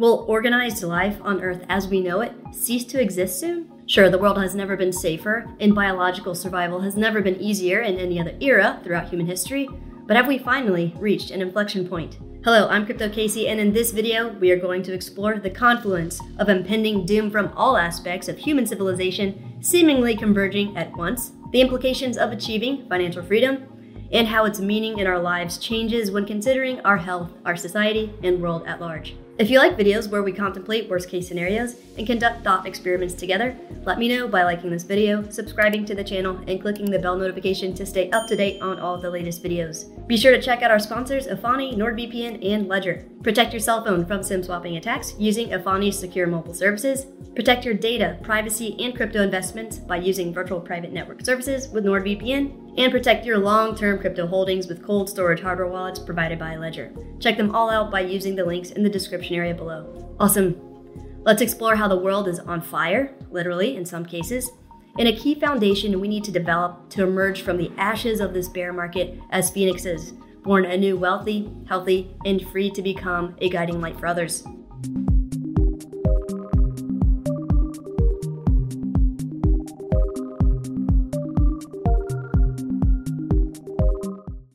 Will organized life on Earth as we know it cease to exist soon? Sure, the world has never been safer, and biological survival has never been easier in any other era throughout human history, but have we finally reached an inflection point? Hello, I'm Crypto Casey, and in this video, we are going to explore the confluence of impending doom from all aspects of human civilization seemingly converging at once, the implications of achieving financial freedom, and how its meaning in our lives changes when considering our health, our society, and world at large. If you like videos where we contemplate worst case scenarios and conduct thought experiments together, let me know by liking this video, subscribing to the channel, and clicking the bell notification to stay up to date on all the latest videos. Be sure to check out our sponsors Efani, NordVPN, and Ledger. Protect your cell phone from SIM swapping attacks using Efani's secure mobile services. Protect your data, privacy, and crypto investments by using virtual private network services with NordVPN and protect your long-term crypto holdings with cold storage hardware wallets provided by Ledger. Check them all out by using the links in the description area below. Awesome. Let's explore how the world is on fire, literally in some cases, and a key foundation we need to develop to emerge from the ashes of this bear market as phoenixes, born anew wealthy, healthy, and free to become a guiding light for others.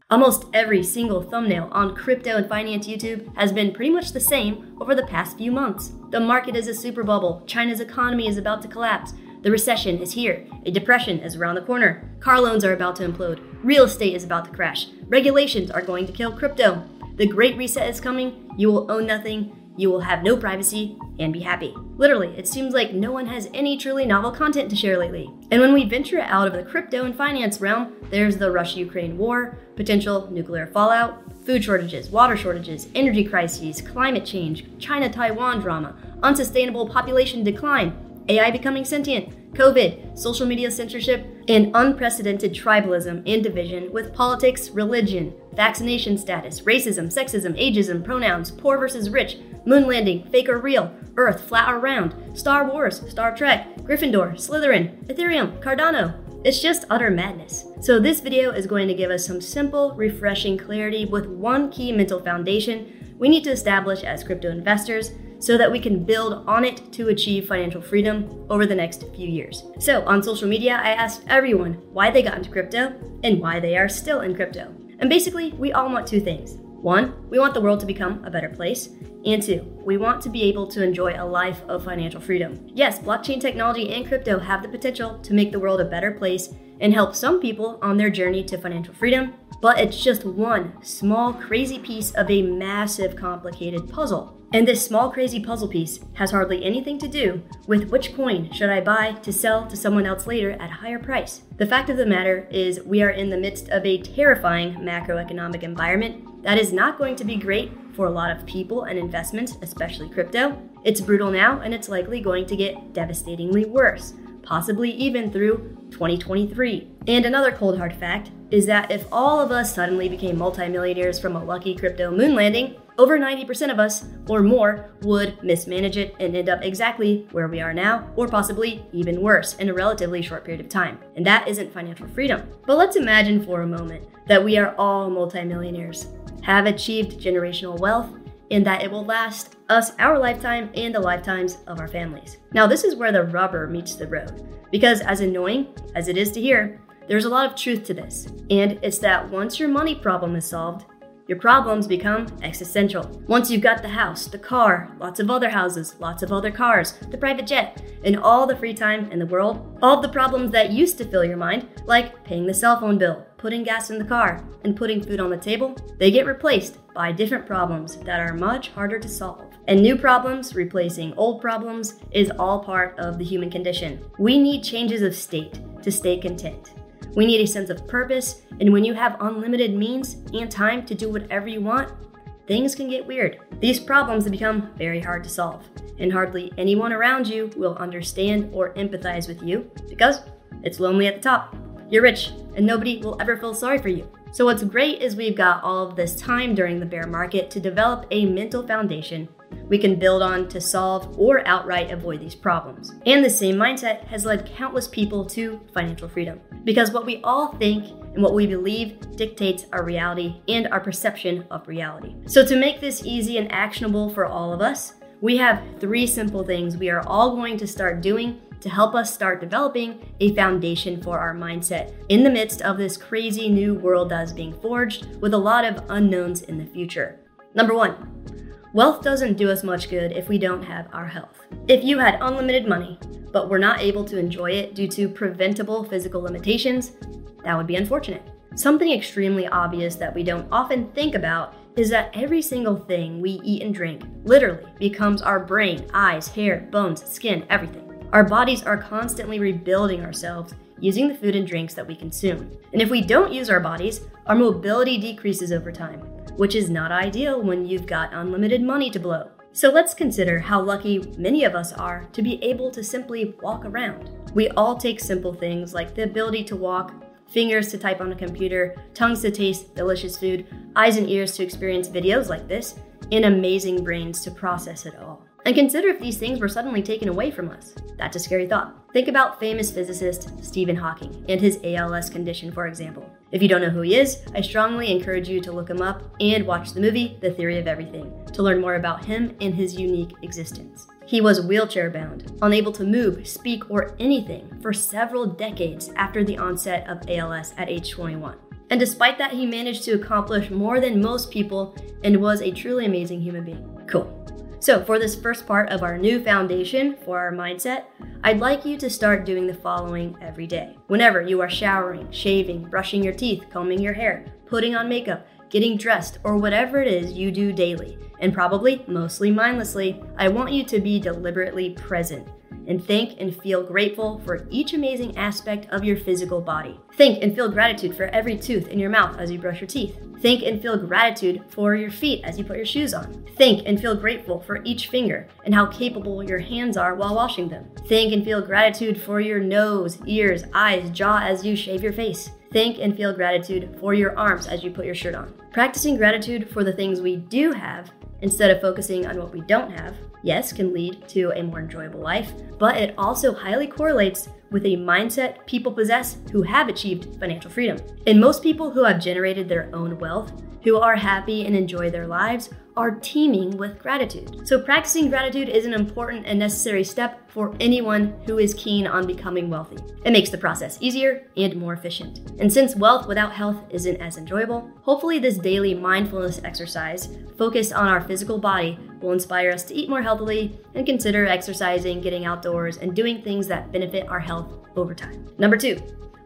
Almost every single thumbnail on crypto and finance YouTube has been pretty much the same over the past few months. The market is a super bubble, China's economy is about to collapse, the recession is here, a depression is around the corner, car loans are about to implode, real estate is about to crash, regulations are going to kill crypto, the Great Reset is coming, you will own nothing, you will have no privacy and be happy. Literally, it seems like no one has any truly novel content to share lately. And when we venture out of the crypto and finance realm, there's the Russia Ukraine war, potential nuclear fallout, food shortages, water shortages, energy crises, climate change, China Taiwan drama, unsustainable population decline, AI becoming sentient, COVID, social media censorship, and unprecedented tribalism and division with politics, religion, vaccination status, racism, sexism, ageism, pronouns, poor versus rich, moon landing, fake or real, Earth flat or round, Star Wars, Star Trek, Gryffindor, Slytherin, Ethereum, Cardano. It's just utter madness. So this video is going to give us some simple, refreshing clarity with one key mental foundation we need to establish as crypto investors so that we can build on it to achieve financial freedom over the next few years. So, on social media, I asked everyone why they got into crypto and why they are still in crypto. And basically, we all want two things. One, we want the world to become a better place. And two, we want to be able to enjoy a life of financial freedom. Yes, blockchain technology and crypto have the potential to make the world a better place and help some people on their journey to financial freedom, but it's just one small, crazy piece of a massive, complicated puzzle. And this small, crazy puzzle piece has hardly anything to do with which coin should I buy to sell to someone else later at a higher price. The fact of the matter is, we are in the midst of a terrifying macroeconomic environment that is not going to be great for a lot of people and investments, especially crypto. It's brutal now, and it's likely going to get devastatingly worse, possibly even through 2023. And another cold hard fact is that if all of us suddenly became multimillionaires from a lucky crypto moon landing, over 90% of us or more would mismanage it and end up exactly where we are now, or possibly even worse in a relatively short period of time. And that isn't financial freedom. But let's imagine for a moment that we are all multimillionaires, have achieved generational wealth, and that it will last us our lifetime and the lifetimes of our families. Now, this is where the rubber meets the road. Because, as annoying as it is to hear, there's a lot of truth to this. And it's that once your money problem is solved, your problems become existential. Once you've got the house, the car, lots of other houses, lots of other cars, the private jet, and all the free time in the world, all the problems that used to fill your mind, like paying the cell phone bill, putting gas in the car, and putting food on the table, they get replaced by different problems that are much harder to solve. And new problems replacing old problems is all part of the human condition. We need changes of state to stay content. We need a sense of purpose, and when you have unlimited means and time to do whatever you want, things can get weird. These problems become very hard to solve, and hardly anyone around you will understand or empathize with you because it's lonely at the top. You're rich, and nobody will ever feel sorry for you. So, what's great is we've got all of this time during the bear market to develop a mental foundation we can build on to solve or outright avoid these problems. And the same mindset has led countless people to financial freedom. Because what we all think and what we believe dictates our reality and our perception of reality. So, to make this easy and actionable for all of us, we have three simple things we are all going to start doing to help us start developing a foundation for our mindset in the midst of this crazy new world that is being forged with a lot of unknowns in the future. Number one, wealth doesn't do us much good if we don't have our health. If you had unlimited money, but were not able to enjoy it due to preventable physical limitations, that would be unfortunate. Something extremely obvious that we don't often think about is that every single thing we eat and drink literally becomes our brain, eyes, hair, bones, skin, everything. Our bodies are constantly rebuilding ourselves using the food and drinks that we consume. And if we don't use our bodies, our mobility decreases over time, which is not ideal when you've got unlimited money to blow. So let's consider how lucky many of us are to be able to simply walk around. We all take simple things like the ability to walk, fingers to type on a computer, tongues to taste delicious food, eyes and ears to experience videos like this, and amazing brains to process it all. And consider if these things were suddenly taken away from us. That's a scary thought. Think about famous physicist Stephen Hawking and his ALS condition, for example. If you don't know who he is, I strongly encourage you to look him up and watch the movie The Theory of Everything to learn more about him and his unique existence. He was wheelchair bound, unable to move, speak, or anything for several decades after the onset of ALS at age 21. And despite that, he managed to accomplish more than most people and was a truly amazing human being. Cool. So, for this first part of our new foundation for our mindset, I'd like you to start doing the following every day. Whenever you are showering, shaving, brushing your teeth, combing your hair, putting on makeup, getting dressed, or whatever it is you do daily, and probably mostly mindlessly, I want you to be deliberately present and think and feel grateful for each amazing aspect of your physical body. Think and feel gratitude for every tooth in your mouth as you brush your teeth. Think and feel gratitude for your feet as you put your shoes on. Think and feel grateful for each finger and how capable your hands are while washing them. Think and feel gratitude for your nose, ears, eyes, jaw as you shave your face. Think and feel gratitude for your arms as you put your shirt on. Practicing gratitude for the things we do have instead of focusing on what we don't have, yes, can lead to a more enjoyable life, but it also highly correlates with a mindset people possess who have achieved financial freedom. And most people who have generated their own wealth, who are happy and enjoy their lives, are teeming with gratitude. So, practicing gratitude is an important and necessary step for anyone who is keen on becoming wealthy. It makes the process easier and more efficient. And since wealth without health isn't as enjoyable, hopefully, this daily mindfulness exercise focused on our physical body will inspire us to eat more healthily and consider exercising, getting outdoors, and doing things that benefit our health over time. Number two,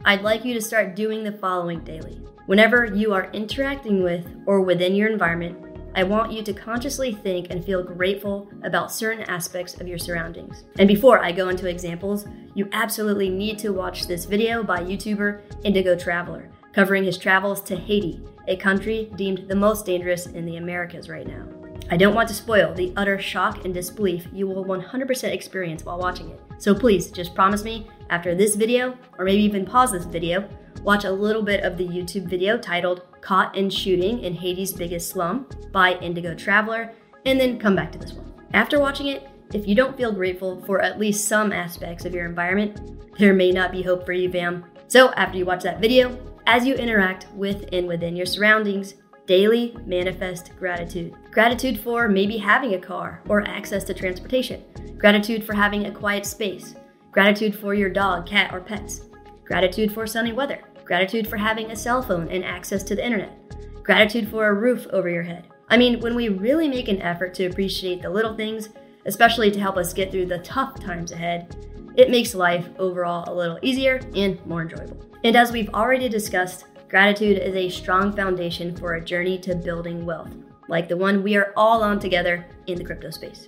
I'd like you to start doing the following daily. Whenever you are interacting with or within your environment, I want you to consciously think and feel grateful about certain aspects of your surroundings. And before I go into examples, you absolutely need to watch this video by YouTuber Indigo Traveler, covering his travels to Haiti, a country deemed the most dangerous in the Americas right now. I don't want to spoil the utter shock and disbelief you will 100% experience while watching it. So please just promise me after this video, or maybe even pause this video, watch a little bit of the YouTube video titled Caught in Shooting in Haiti's Biggest Slum by Indigo Traveler, and then come back to this one. After watching it, if you don't feel grateful for at least some aspects of your environment, there may not be hope for you, fam. So, after you watch that video, as you interact with and within your surroundings, daily manifest gratitude. Gratitude for maybe having a car or access to transportation. Gratitude for having a quiet space. Gratitude for your dog, cat, or pets. Gratitude for sunny weather. Gratitude for having a cell phone and access to the internet. Gratitude for a roof over your head. I mean, when we really make an effort to appreciate the little things, especially to help us get through the tough times ahead, it makes life overall a little easier and more enjoyable. And as we've already discussed, gratitude is a strong foundation for a journey to building wealth, like the one we are all on together in the crypto space.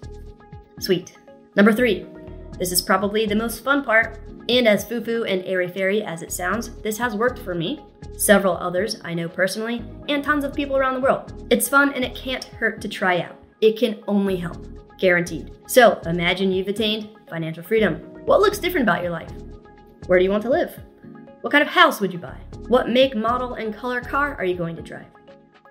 Sweet. Number three, this is probably the most fun part and as foo foo and airy fairy as it sounds, this has worked for me, several others I know personally, and tons of people around the world. It's fun and it can't hurt to try out. It can only help. Guaranteed. So imagine you've attained financial freedom. What looks different about your life? Where do you want to live? What kind of house would you buy? What make, model, and color car are you going to drive?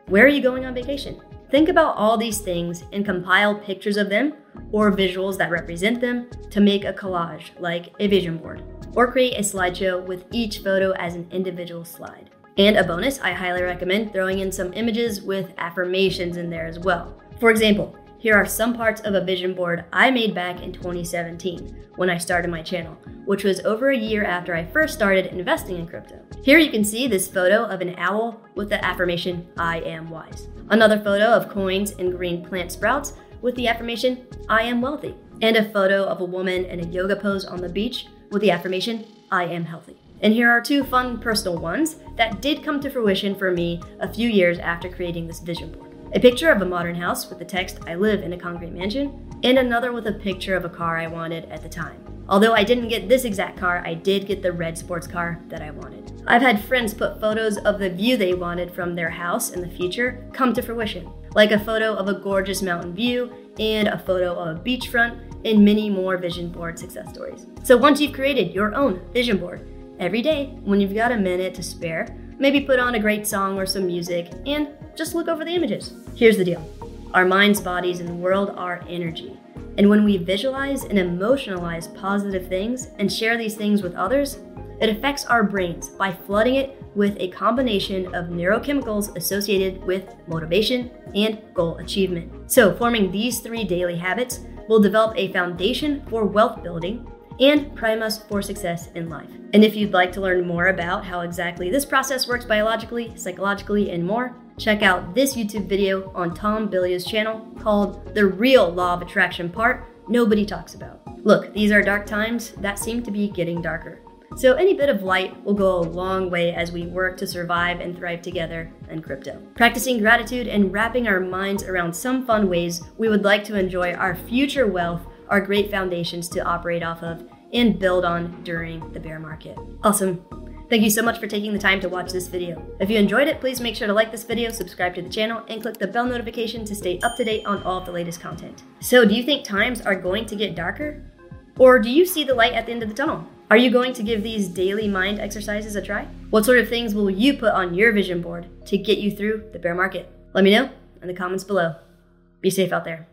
Where are you going on vacation? Think about all these things and compile pictures of them or visuals that represent them to make a collage like a vision board, or create a slideshow with each photo as an individual slide. And a bonus, I highly recommend throwing in some images with affirmations in there as well. For example, here are some parts of a vision board I made back in 2017 when I started my channel, which was over a year after I first started investing in crypto. Here you can see this photo of an owl with the affirmation, I am wise. Another photo of coins and green plant sprouts with the affirmation, I am wealthy. And a photo of a woman in a yoga pose on the beach with the affirmation, I am healthy. And here are two fun personal ones that did come to fruition for me a few years after creating this vision board. A picture of a modern house with the text, I live in a concrete mansion, and another with a picture of a car I wanted at the time. Although I didn't get this exact car, I did get the red sports car that I wanted. I've had friends put photos of the view they wanted from their house in the future come to fruition, like a photo of a gorgeous mountain view and a photo of a beachfront and many more vision board success stories. So once you've created your own vision board, every day when you've got a minute to spare, maybe put on a great song or some music and just look over the images. Here's the deal our minds, bodies, and world are energy. And when we visualize and emotionalize positive things and share these things with others, it affects our brains by flooding it with a combination of neurochemicals associated with motivation and goal achievement. So, forming these three daily habits will develop a foundation for wealth building and prime us for success in life. And if you'd like to learn more about how exactly this process works biologically, psychologically, and more, check out this YouTube video on Tom Bilyeu's channel called The Real Law of Attraction Part Nobody Talks About. Look, these are dark times that seem to be getting darker. So, any bit of light will go a long way as we work to survive and thrive together in crypto. Practicing gratitude and wrapping our minds around some fun ways we would like to enjoy our future wealth are great foundations to operate off of and build on during the bear market. Awesome. Thank you so much for taking the time to watch this video. If you enjoyed it, please make sure to like this video, subscribe to the channel, and click the bell notification to stay up to date on all of the latest content. So, do you think times are going to get darker? Or do you see the light at the end of the tunnel? Are you going to give these daily mind exercises a try? What sort of things will you put on your vision board to get you through the bear market? Let me know in the comments below. Be safe out there.